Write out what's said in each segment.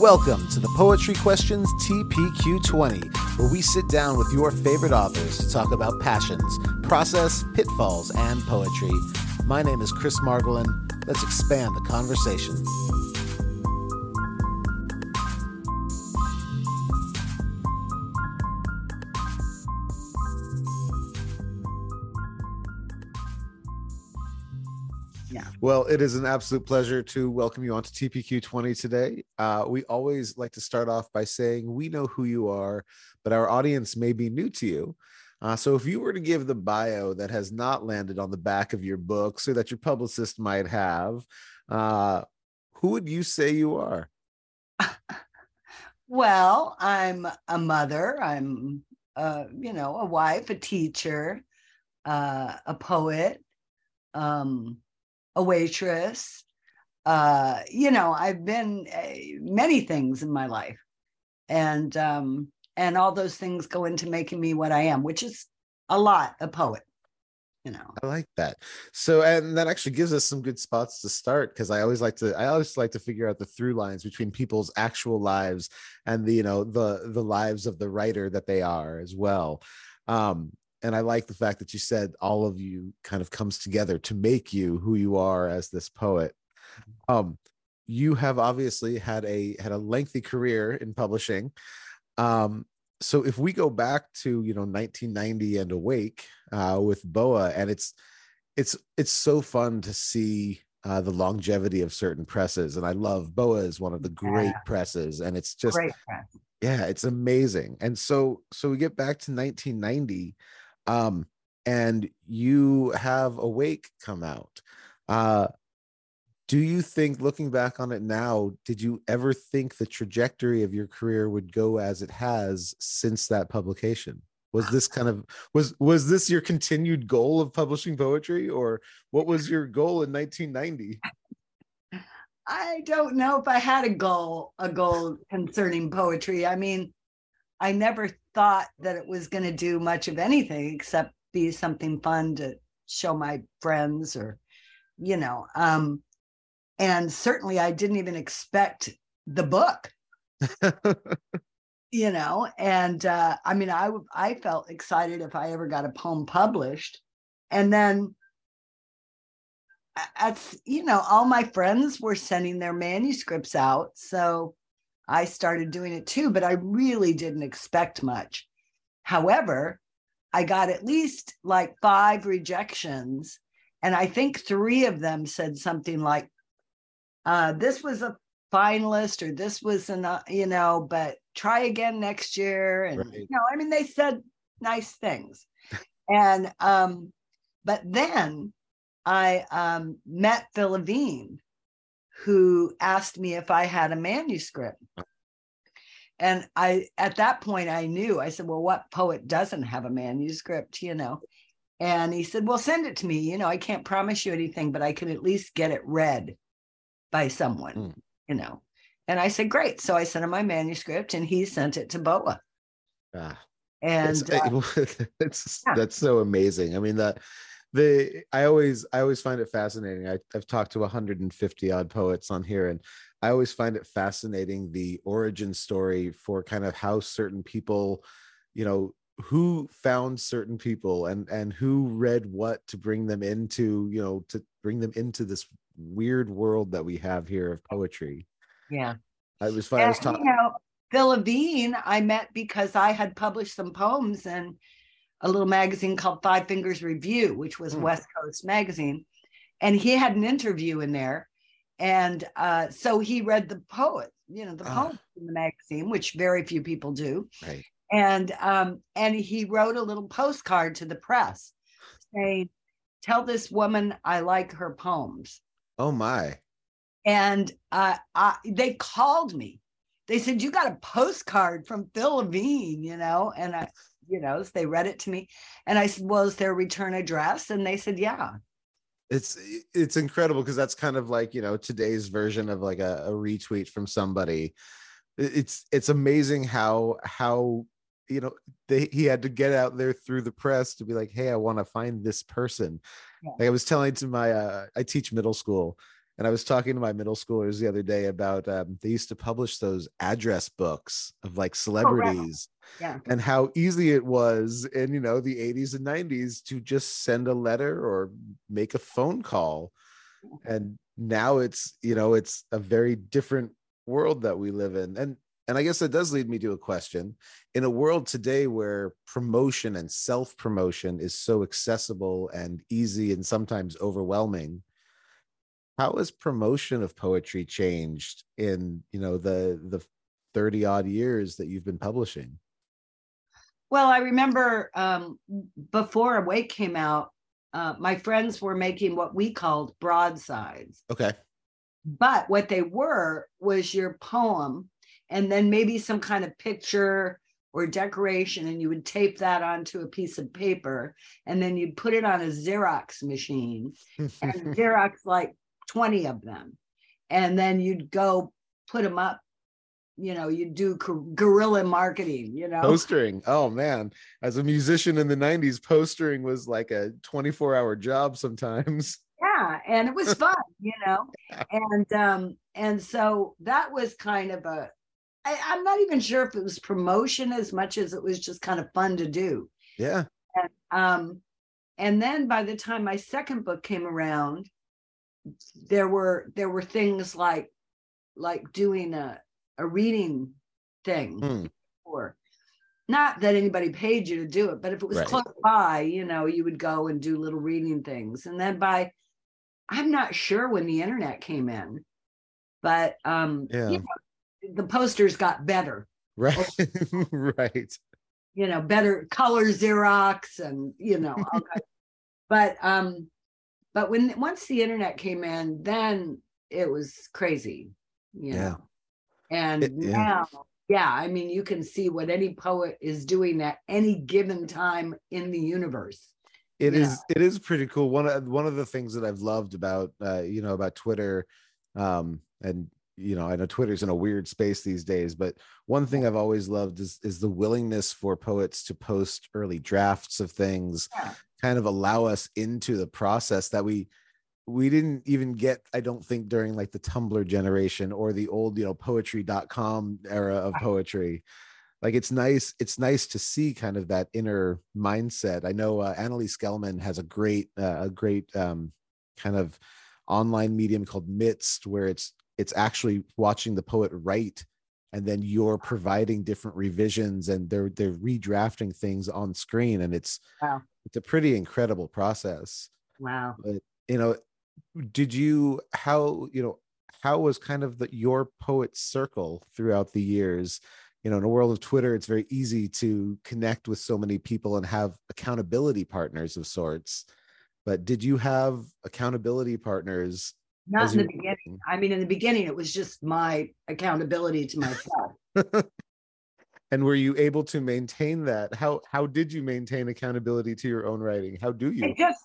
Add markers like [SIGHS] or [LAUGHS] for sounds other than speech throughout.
Welcome to the Poetry Questions TPQ20, where we sit down with your favorite authors to talk about passions, process, pitfalls, and poetry. My name is Chris Margolin. Let's expand the conversation. Yeah. Well, it is an absolute pleasure to welcome you onto TPQ 20 today. Uh, we always like to start off by saying we know who you are, but our audience may be new to you. Uh, so if you were to give the bio that has not landed on the back of your book, so that your publicist might have, uh, who would you say you are? [LAUGHS] Well, I'm a mother. I'm, uh, you know, a wife, a teacher, uh, a poet, um, a waitress. Uh, you know, I've been uh, many things in my life, and um, and all those things go into making me what I am, which is a lot. A poet, you know. I like that. So, and that actually gives us some good spots to start because I always like to, I always like to figure out the through lines between people's actual lives and the, you know, the the lives of the writer that they are as well. Um, and I like the fact that you said all of you kind of comes together to make you who you are as this poet. Um, you have obviously had a had a lengthy career in publishing. Um, so if we go back to you know 1990 and awake uh, with boa and it's it's it's so fun to see uh, the longevity of certain presses and i love boa is one of the great Yeah. presses and it's just yeah it's amazing and so so we get back to 1990 um and you have awake come out. Uh do you think looking back on it now did you ever think the trajectory of your career would go as it has since that publication? Was this kind of was was this your continued goal of publishing poetry or what was your goal in 1990 I don't know if I had a goal, a goal concerning poetry. I mean, I never thought that it was going to do much of anything except be something fun to show my friends or, you know, um, and certainly I didn't even expect the book, [LAUGHS] you know, and uh, I mean, i i felt excited if I ever got a poem published. And then at you know all my friends were sending their manuscripts out so i started doing it too but i really didn't expect much. However i got at least like five rejections and i think three of them said something like uh, this was a finalist or this was an uh, you know but try again next year. And Right. you know i mean they said nice things. And um but then I um, met Phil Levine, who asked me if I had a manuscript. And I, at that point, I knew. I said, "Well, what poet doesn't have a manuscript?" You know. And he said, "Well, send it to me. You know, I can't promise you anything, but I can at least get it read by someone. Mm. You know." And I said, "Great." So I sent him my manuscript, and he sent it to Boa. Ah, And it's, uh, [LAUGHS] yeah. that's so amazing i mean the the i always i always find it fascinating I, i've talked to 150 odd poets on here and i always find it fascinating the origin story for kind of how certain people you know who found certain people and and who read what to bring them into you know to bring them into this weird world that we have here of poetry yeah. i was fun i was talking you know, Phil Levine, I met because I had published some poems in a little magazine called Five Fingers Review, which was Hmm. West Coast magazine. And he had an interview in there. And uh, so he read the poet, you know, the Ah. poem in the magazine, which very few people do. right And um, and he wrote a little postcard to the press saying, Tell this woman I like her poems. oh my and uh, I, they called me. They said, You got a postcard from Phil Levine, you know? And I, you know, so they read it to me. And I said, Well, is there a return address? And they said, Yeah. It's it's incredible because that's kind of like, you know, today's version of like a, a retweet from somebody. It's it's amazing how how you know they, he had to get out there through the press to be like hey i want to find this person yeah. like i was telling to my uh, i teach middle school and I was talking to my middle schoolers the other day about um, they used to publish those address books of like celebrities oh, yeah. and how easy it was in you know the 80s and 90s to just send a letter or make a phone call. And now it's you know it's a very different world that we live in. And and i guess that does lead me to a question. In a world today where promotion and self promotion is so accessible and easy and sometimes overwhelming how has promotion of poetry changed in you know the the 30 odd years that you've been publishing? Well i remember um, before awake came out uh, my friends were making what we called broadsides. Okay. But what they were was your poem and then maybe some kind of picture or decoration and you would tape that onto a piece of paper and then you'd put it on a xerox machine [LAUGHS] and xerox like 20 of them. And then you'd go put them up. You know, you do guerrilla marketing, you know. [LAUGHS] Postering. Oh man. As a musician in the 90s, postering was like a 24 hour job sometimes. [LAUGHS] Yeah. And it was [LAUGHS] fun, you know. And um, and so that was kind of a I, I'm not even sure if it was promotion as much as it was just kind of fun to do. Yeah. And um, and then by the time my second book came around, there were there were things like like doing a a reading thing mm. or not that anybody paid you to do it but if it was right. close by you know you would go and do little reading things and then by i'm not sure when the internet came in but um yeah. You know, the posters got better right [LAUGHS] right you know better color xerox and you know but um but when once the internet came in, then it was crazy, you yeah. know. And it, yeah. now, yeah, I mean, you can see what any poet is doing at any given time in the universe. It is. Know? It is pretty cool. One of one of the things that I've loved about uh, you know about Twitter, um, and you know i know twitter's in a weird space these days but one thing i've always loved is is the willingness for poets to post early drafts of things yeah kind of allow us into the process that we we didn't even get i don't think during like the tumblr generation or the old you know poetry.com era of poetry. Like it's nice it's nice to see kind of that inner mindset. I know uh, Annelyse Gelman has a great uh, a great um, kind of online medium called midst where it's it's actually watching the poet write and then you're providing different revisions and they're they're redrafting things on screen and it's wow. it's a pretty incredible process. Wow. But you know did you how you know how was kind of the your poet circle throughout the years? You know in a world of twitter it's very easy to connect with so many people and have accountability partners of sorts. But did you have accountability partners not in the beginning. I mean, in the beginning, it was just my accountability to myself. [LAUGHS] and were you able to maintain that? How how did you maintain accountability to your own writing? How do you? just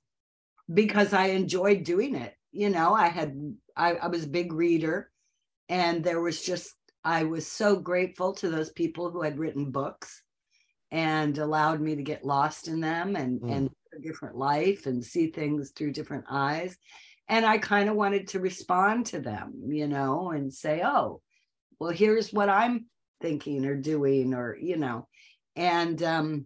because I enjoyed doing it. You know, I had I, I was a big reader, and there was just I was so grateful to those people who had written books and allowed me to get lost in them and mm. and a different life and see things through different eyes and I kind of wanted to respond to them, you know, and say, oh, well, here's what I'm thinking or doing, or, you know, and um,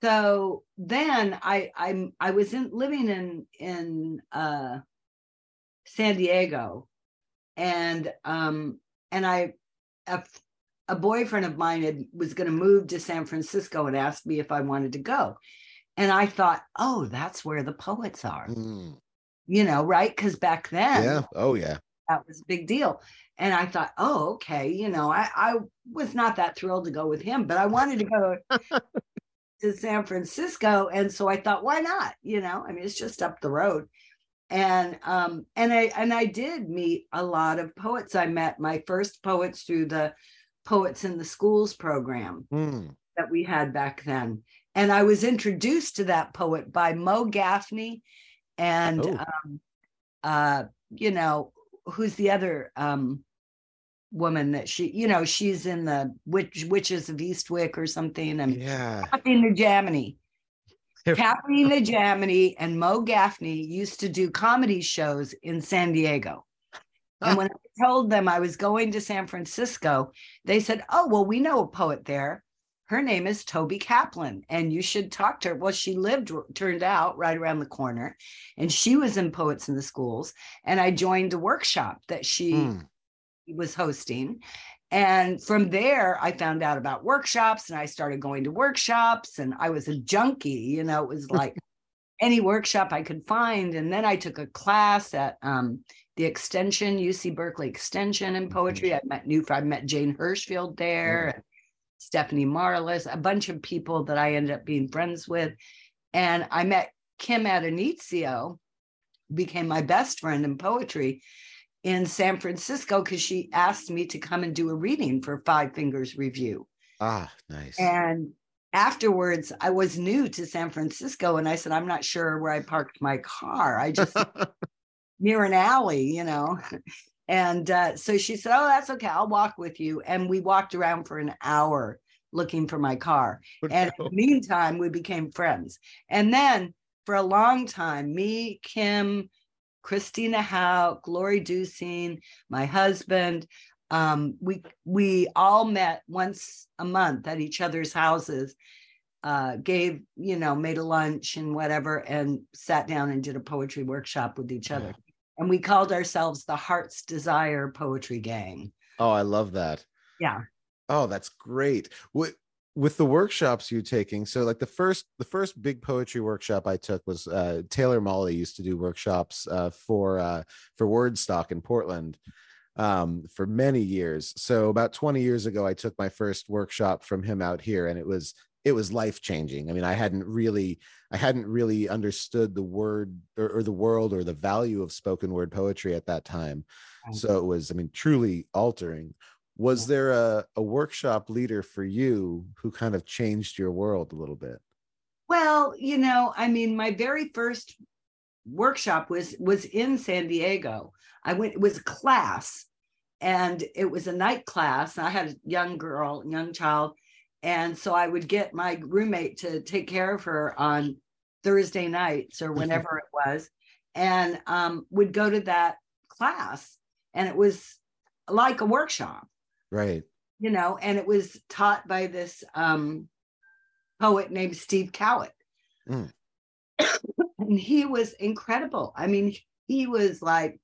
so then I I'm I was in living in in uh San Diego and um and I a, a boyfriend of mine had was going to move to San Francisco and asked me if I wanted to go. And I thought, oh, that's where the poets are. Mm. You know, right? Because back then, yeah, oh yeah, that was a big deal. And I thought, oh, okay, you know, I, I was not that thrilled to go with him, but I wanted to go [LAUGHS] to San Francisco. And so I thought, why not? You know, I mean, it's just up the road. and um and i and i did meet a lot of poets i met my first poets through the poets in the schools program Mm. that we had back then and i was introduced to that poet by mo gaffney and Oh. um uh you know who's the other um woman that she you know she's in the witch witches of eastwick or something and Yeah. Kathy Najimy. Kathy Najimy and Mo Gaffney used to do comedy shows in San Diego. And when I told them I was going to San Francisco, they said, Oh, well, we know a poet there. Her name is Toby Kaplan, and you should talk to her. Well, she lived, turned out, right around the corner, and she was in Poets in the Schools. And I joined a workshop that she Mm. was hosting. And from there, I found out about workshops and I started going to workshops. And I was a junkie, you know, it was [LAUGHS] like any workshop I could find. And then I took a class at um, the extension, UC Berkeley Extension in poetry. I met new, I met Jane Hirshfield there, and Stephanie Marlis, a bunch of people that I ended up being friends with. And I met Kim Addonizio, became my best friend in poetry in San Francisco because she asked me to come and do a reading for Five Fingers Review. Ah, nice. And afterwards, I was new to San Francisco and I said, I'm not sure where I parked my car. I just [LAUGHS] near an alley, you know. And uh, so she said, Oh, that's okay. I'll walk with you. And we walked around for an hour looking for my car. And in the meantime, we became friends. And then for a long time, me, Kim, Christina Howe, Glory Dusing, my husband, um, we we all met once a month at each other's houses, uh, gave, you know, made a lunch and whatever, and sat down and did a poetry workshop with each other. And we called ourselves the Heart's Desire Poetry Gang. oh, I love that. Yeah. Oh, that's great. With with the workshops you're taking, so like the first the first big poetry workshop I took was uh, Taylor Mali used to do workshops uh, for uh, for Wordstock in Portland um, for many years. So about 20 years ago, I took my first workshop from him out here, and it was it was life changing. I mean, I hadn't really I hadn't really understood the word or, or the world or the value of spoken word poetry at that time. So it was, I mean, truly altering. Was there a, a workshop leader for you who kind of changed your world a little bit? Well, you know, I mean, my very first workshop was was in San Diego. I went, it was a class, and it was a night class. I had a young girl, young child. And so I would get my roommate to take care of her on Thursday nights or whenever it was, and um, would go to that class. And it was like a workshop Right. you know, and it was taught by this um, poet named Steve Kowit. Mm. [COUGHS] and he was incredible. I mean, he was like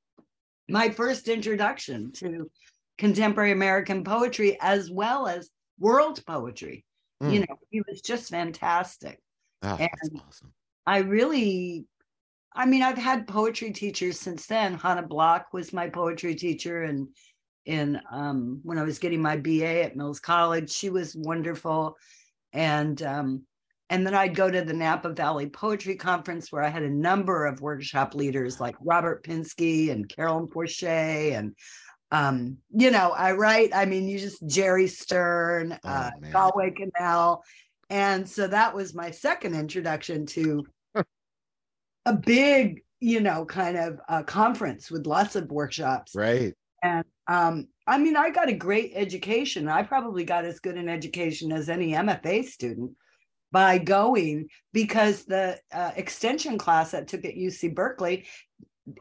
my first introduction to contemporary American poetry as well as world poetry. You Mm. know, he was just fantastic. That's And- awesome. I really, I mean, I've had poetry teachers since then. Chana Bloch was my poetry teacher, and in um, when I was getting my BA at Mills College, she was wonderful. And um, and then I'd go to the Napa Valley Poetry Conference where I had a number of workshop leaders like Robert Pinsky and Carolyn Forche and um, you know, I write, I mean, you just Jerry Stern, Oh, uh, man. Galway Kinnell. And so that was my second introduction to a big, you know, kind of uh, conference with lots of workshops. Right. And um, I mean, I got a great education. I probably got as good an education as any MFA student by going because the uh, extension class I took at UC Berkeley,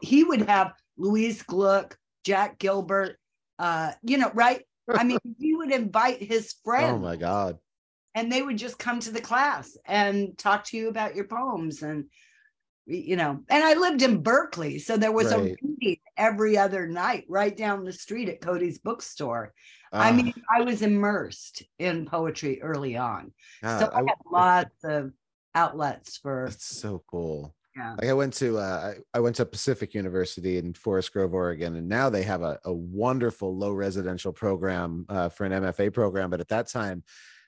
he would have Louise Gluck, Jack Gilbert, uh, you know, right? I mean, [LAUGHS] he would invite his friends Oh my God. and they would just come to the class and talk to you about your poems and you know and i lived in berkeley so there was Right. a reading every other night right down the street at cody's bookstore i Ah, mean i was immersed in poetry early on God, so i, I- had lots of outlets for That's so cool. Yeah. Like I went to uh, I went to Pacific University in Forest Grove, Oregon, and now they have a, a wonderful low residential program uh, for an MFA program. But at that time,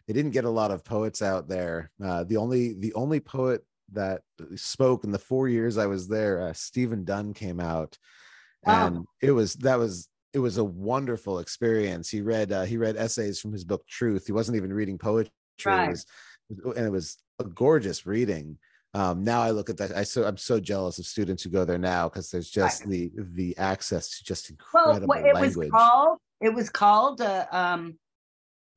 they didn't get a lot of poets out there. Uh, the only the only poet that spoke in the four years I was there. Uh, Stephen Dunn came out, Wow. and it was that was it was a wonderful experience. He read uh, he read essays from his book Truth. He wasn't even reading poetry, Right. it was, and it was a gorgeous reading. Um, now I look at that. I so I'm so jealous of students who go there now because there's just the the access to just Well, incredible what it language. was called, it was called, uh, um,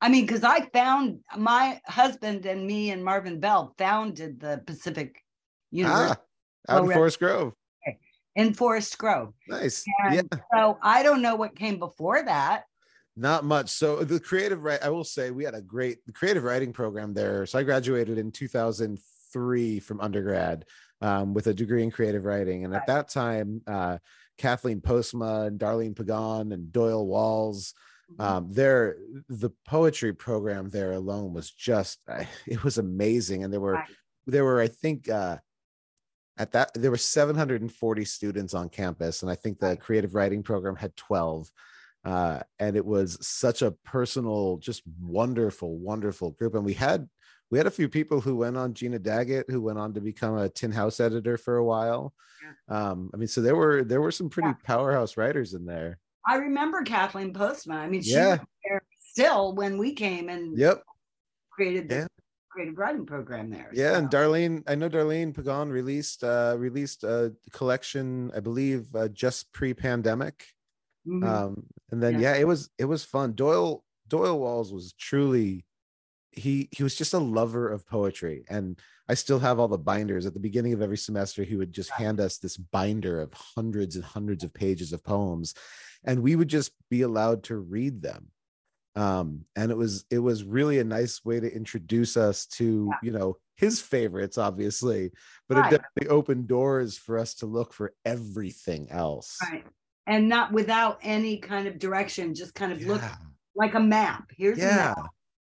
I mean, because I found my husband and me and Marvin Bell founded the Pacific University ah, out in. Forest Grove. in Forest Grove. Nice. And yeah. so I don't know what came before that. Not much. So the creative right, I will say we had a great creative writing program there. So I graduated in 2003 from undergrad um, with a degree in creative writing, and at that time, uh, Kathleen Postma and Darlene Pagan and Doyle Walls, Mm-hmm. um, there the poetry program there alone was just [LAUGHS] it was amazing, and there were there were I think. Uh, at that there were 740 students on campus. And i think the creative writing program had 12 uh, and it was such a personal just wonderful wonderful group. And we had we had a few people who went on gina daggett who went on to become a tin house editor for a while um, i mean so there were there were some pretty Yeah. powerhouse writers in there I remember Kathleen Postma. I mean, she Yeah. was there still when we came and yep created the Yeah. creative writing program there. yeah and darlene i know darlene pagan released uh released a collection i believe uh, just pre-pandemic Mhm. um and then Yeah. yeah. it was it was fun doyle doyle walls was truly he he was just a lover of poetry and i still have all the binders at the beginning of every semester he would just hand us this binder of hundreds and hundreds of pages of poems and we would just be allowed to read them um and it was it was really a nice way to introduce us to Yeah. you know his favorites obviously but Right. it definitely opened doors for us to look for everything else right. And not without any kind of direction, just kind of look like a map. Here's a yeah map.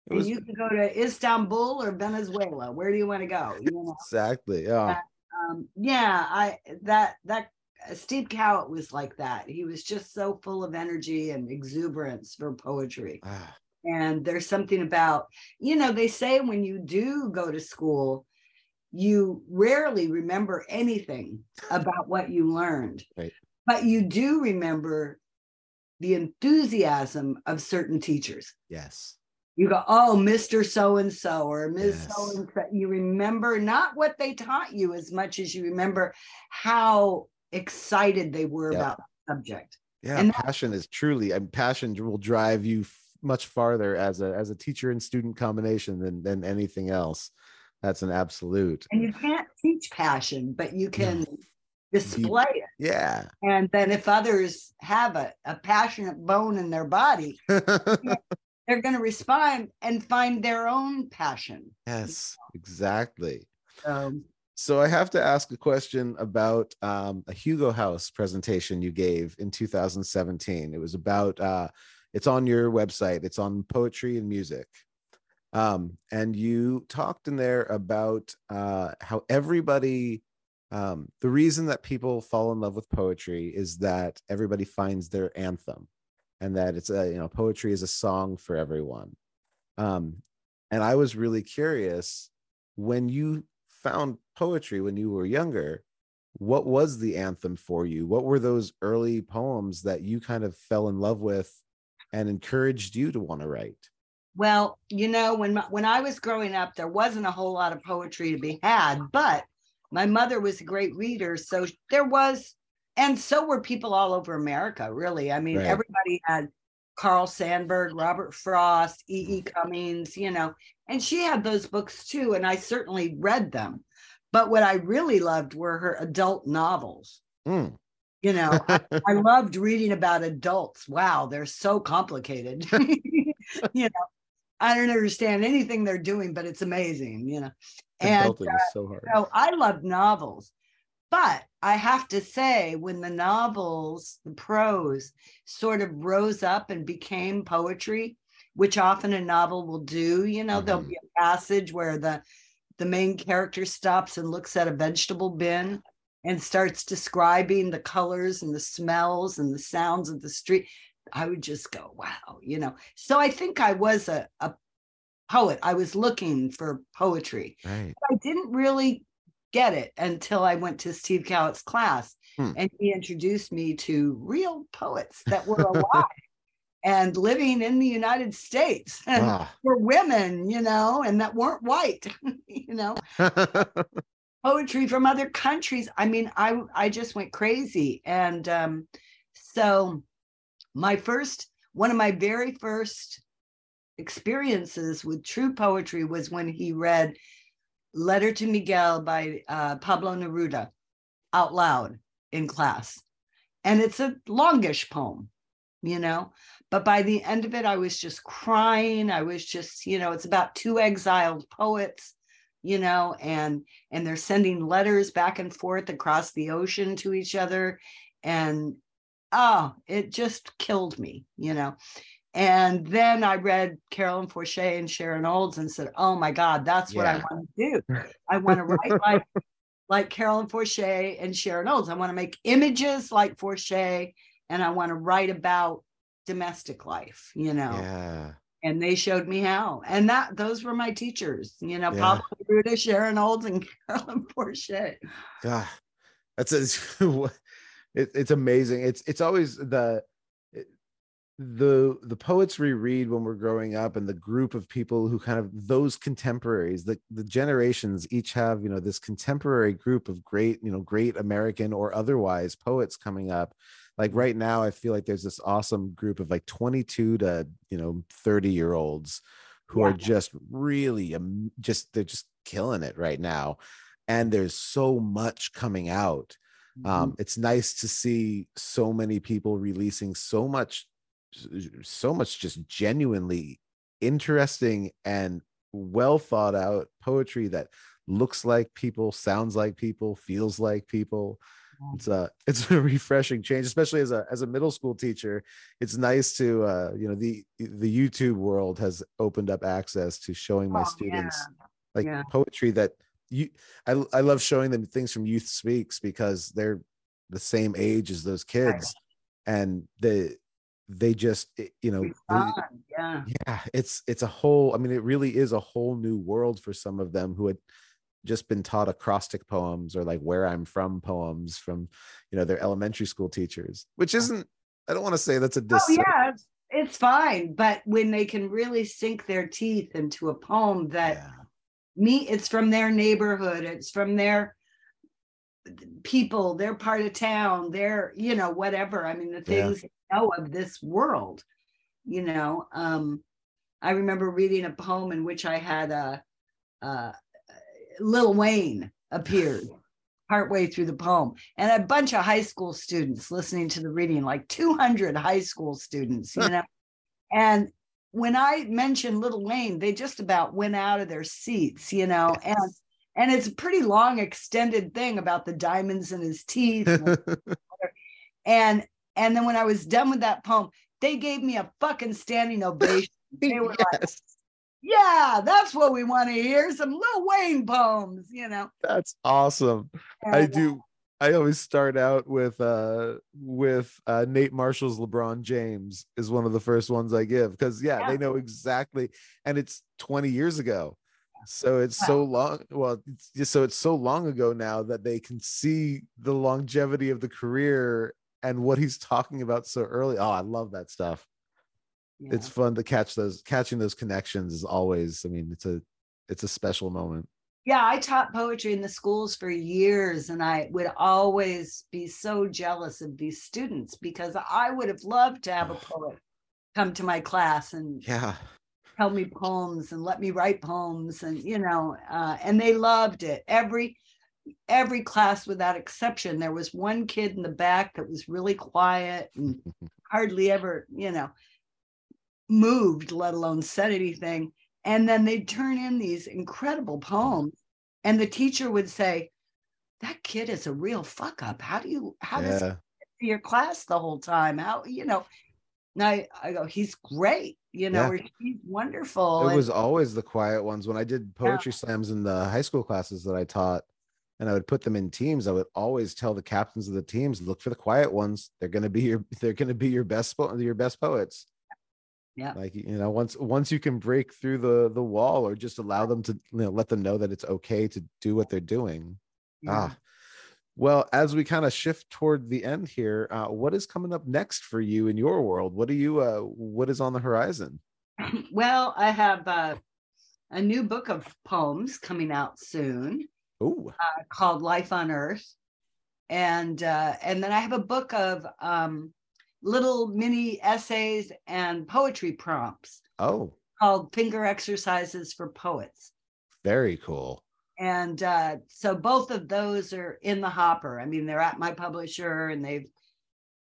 And was you can go to Istanbul or Venezuela. Where do you want to go? You know? exactly yeah um, yeah, I that that uh, Steve Kowit was like that. He was just so full of energy and exuberance for poetry. Ah, And there's something about, you know, they say when you do go to school, you rarely remember anything about what you learned. Right. But you do remember the enthusiasm of certain teachers. yes You go, oh, Mr. So and so or Ms. Yes. So and so. You remember not what they taught you as much as you remember how excited they were Yeah. about the subject. yeah And passion is truly and passion will drive you f- much farther as a as a teacher and student combination than than anything else that's an absolute And you can't teach passion, but you can display it. yeah And then if others have a, a passionate bone in their body, [LAUGHS] they're going to respond and find their own passion. yes exactly. So, so i have to ask a question about um, a hugo house presentation you gave in 2017 it was about uh, it's on your website it's on poetry and music. Um, and you talked in there about uh, how everybody um, the reason that people fall in love with poetry is that everybody finds their anthem and that it's a you know poetry is a song for everyone. Um, and i was really curious when you found poetry when you were younger what was the anthem for you? What were those early poems that you kind of fell in love with and encouraged you to want to write? Well, you know, when when I was growing up, there wasn't a whole lot of poetry to be had, but my mother was a great reader, so there was, and so were people all over America. Really, I mean, Right. everybody had Carl Sandburg, Robert Frost, E. E. Cummings, you know, and she had those books too, and I certainly read them. But what I really loved were her adult novels. Mm. You know, I, [LAUGHS] I loved reading about adults. Wow, they're so complicated. [LAUGHS] you know, I don't understand anything they're doing, but it's amazing, you know. And Adulting is so hard so I love novels. But I have to say, when the novels, the prose sort of rose up and became poetry, which often a novel will do, you know, there'll Mhm. be a passage where the the main character stops and looks at a vegetable bin and starts describing the colors and the smells and the sounds of the street. I would just go, wow, you know. So I think I was a, a poet. I was looking for poetry. right I didn't really get it until I went to Steve Kowit's class. Hmm. And he introduced me to real poets that were [LAUGHS] alive and living in the United States and Ah. were women, you know, and that weren't white, [LAUGHS] you know, [LAUGHS] poetry from other countries. I mean, I I just went crazy. And um, so my first one of my very first experiences with true poetry was when he read Letter to Miguel by uh, Pablo Neruda out loud in class. And it's a longish poem, you know, but by the end of it, I was just crying. I was just, you know, it's about two exiled poets, you know, and and they're sending letters back and forth across the ocean to each other. And oh, it just killed me, you know. And then I read Carolyn Forche and Sharon Olds and said, "Oh my God, that's what I want to do. I [LAUGHS] want to write like like Carolyn Forche and Sharon Olds. I want to make images like Forche, and I want to write about domestic life. You know." yeah. And they showed me how, and that those were my teachers. You know, Yeah. Pablo Neruda, Sharon Olds, and [LAUGHS] Carolyn Forche. God, that's a, [LAUGHS] it, it's amazing. It's it's always the the the poets we read when we're growing up and the group of people who kind of those contemporaries the the generations each have you know this contemporary group of great you know great american or otherwise poets coming up like right now i feel like there's this awesome group of like 22 to you know 30 year olds who are just really um, just they're just killing it right now. And there's so much coming out. Um it's nice to see so many people releasing so much so much just genuinely interesting and well thought out poetry that looks like people sounds like people feels like people. It's a [LAUGHS] it's a refreshing change especially as a as a middle school teacher. It's nice to uh you know the the youtube world has opened up access to showing my Oh, students yeah. like Yeah. poetry that you I, I love showing them things from youth speaks because they're the same age as those kids. And they they just it- you know yeah. yeah it's it's a whole i mean it really is a whole new world for some of them who had just been taught acrostic poems or like where i'm from poems from you know their elementary school teachers which isn't i don't want to say that's a Oh dis yeah, it's, it's fine. But when they can really sink their teeth into a poem that Yeah. me, it's from their neighborhood, it's from their people, their part of town, their, you know, whatever. I mean, the Yeah. things they know of this world, you know. Um, I remember reading a poem in which I had a, a Lil Wayne appeared [LAUGHS] partway through the poem and a bunch of high school students listening to the reading like 200 high school students you know and when i mentioned little wayne they just about went out of their seats you know and and it's a pretty long extended thing about the diamonds in his teeth and, [LAUGHS] and and then when i was done with that poem they gave me a fucking standing ovation [LAUGHS] they were like yeah that's what we want to hear some lil wayne poems you know that's awesome I And, uh, do. I always start out with uh with uh Nate Marshall's LeBron James is one of the first ones I give because yeah, Yeah. they know exactly and it's 20 years ago. So it's so long well it's just so it's so long ago now that they can see the longevity of the career and what he's talking about so early. Oh, I love that stuff. yeah. It's fun to catch those catching those connections is always I mean it's a it's a special moment. Yeah, I taught poetry in the schools for years, and I would always be so jealous of these students because I would have loved to have a [SIGHS] poet come to my class and Yeah. Tell me poems and let me write poems, and you know, uh, and they loved it. Every every class, without exception, there was one kid in the back that was really quiet and [LAUGHS] hardly ever, you know, moved, let alone said anything. And then they'd turn in these incredible poems. And the teacher would say, That kid is a real fuck up. How do you, how does he Yeah. get to your class the whole time? How, you know, and I, I go, He's great, you know, Yeah. or he's wonderful. it and- was always the quiet ones when i did poetry slams in the high school classes that i taught and i would put them in teams i would always tell the captains of the teams look for the quiet ones they're going to be your [LAUGHS] they're going to be your best your best poets Yeah. like you know once once you can break through the the wall or just allow them to you know let them know that it's okay to do what they're doing Ah, well, as we kind of shift toward the end here, uh, what is coming up next for you in your world? What do you? Uh, what is on the horizon? [LAUGHS] well, I have uh, a new book of poems coming out soon Oh, uh, called Life on Earth, and uh, and then I have a book of um, little mini essays and poetry prompts oh, called Finger Exercises for Poets. very cool. And uh, so both of those are in the hopper. I mean, they're at my publisher and they've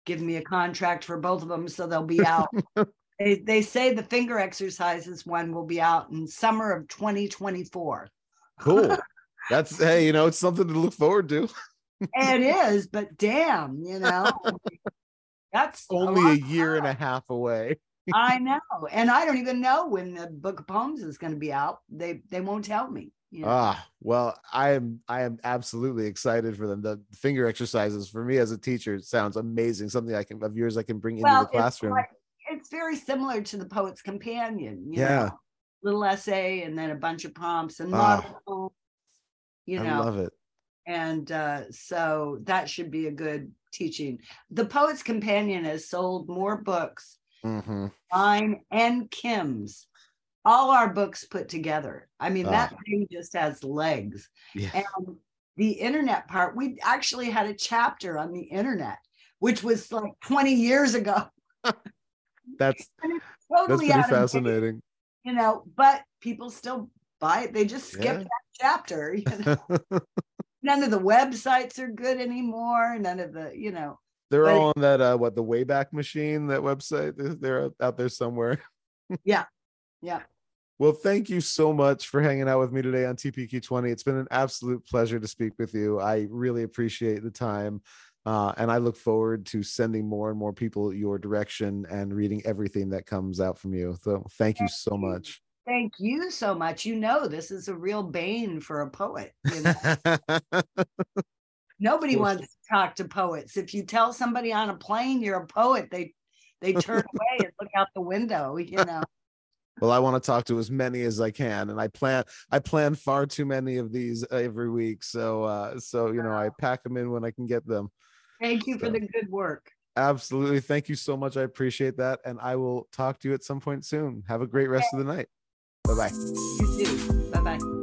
given me a contract for both of them, so they'll be out. [LAUGHS] they, they say the finger exercises one will be out in summer of 2024. Cool. [LAUGHS] That's hey, you know, it's something to look forward to. it is, but damn, you know, [LAUGHS] that's Only a of year and a half away. I know, and I don't even know when the book of poems is going to be out. They they won't tell me. Know? Ah, well, I am I am absolutely excited for them. The finger exercises for me as a teacher sounds amazing. Something I can of yours I can bring into the it's classroom. like- It's, very similar to the Poet's Companion. you Yeah. know, little essay and then a bunch of prompts and Ah. model poems, you I know, love it. and uh, so that should be a good teaching. The Poet's Companion has sold more books, hmm mine and Kim's, all our books put together. I mean, Ah. that thing just has legs. Yeah. And the internet part, we actually had a chapter on the internet, which was like 20 years ago. [LAUGHS] That's it's that's totally pretty of date, fascinating. you know, but people still buy it. They just skip Yeah. that chapter. [LAUGHS] You know? [LAUGHS] None of the websites are good anymore. None of the, you know, They're all on that uh what the Wayback Machine, that website. They're, out there somewhere. Yeah. Yeah. Well, thank you so much for hanging out with me today on TPQ20. It's been an absolute pleasure to speak with you. I really appreciate the time. Uh, and I look forward to sending more and more people your direction and reading everything that comes out from you. So thank you so much. Thank you so much. You know, this is a real bane for a poet. You know? [LAUGHS] Nobody wants to talk to poets. If you tell somebody on a plane you're a poet, they they turn [LAUGHS] away and look out the window, you know. Well, I want to talk to as many as I can, and I plan I plan far too many of these every week. So uh, so you know I pack them in when I can get them. Thank you for the good work. Absolutely. Thank you so much. I appreciate that. And I will talk to you at some point soon. Have a great rest of the night. Bye bye. You too. Bye bye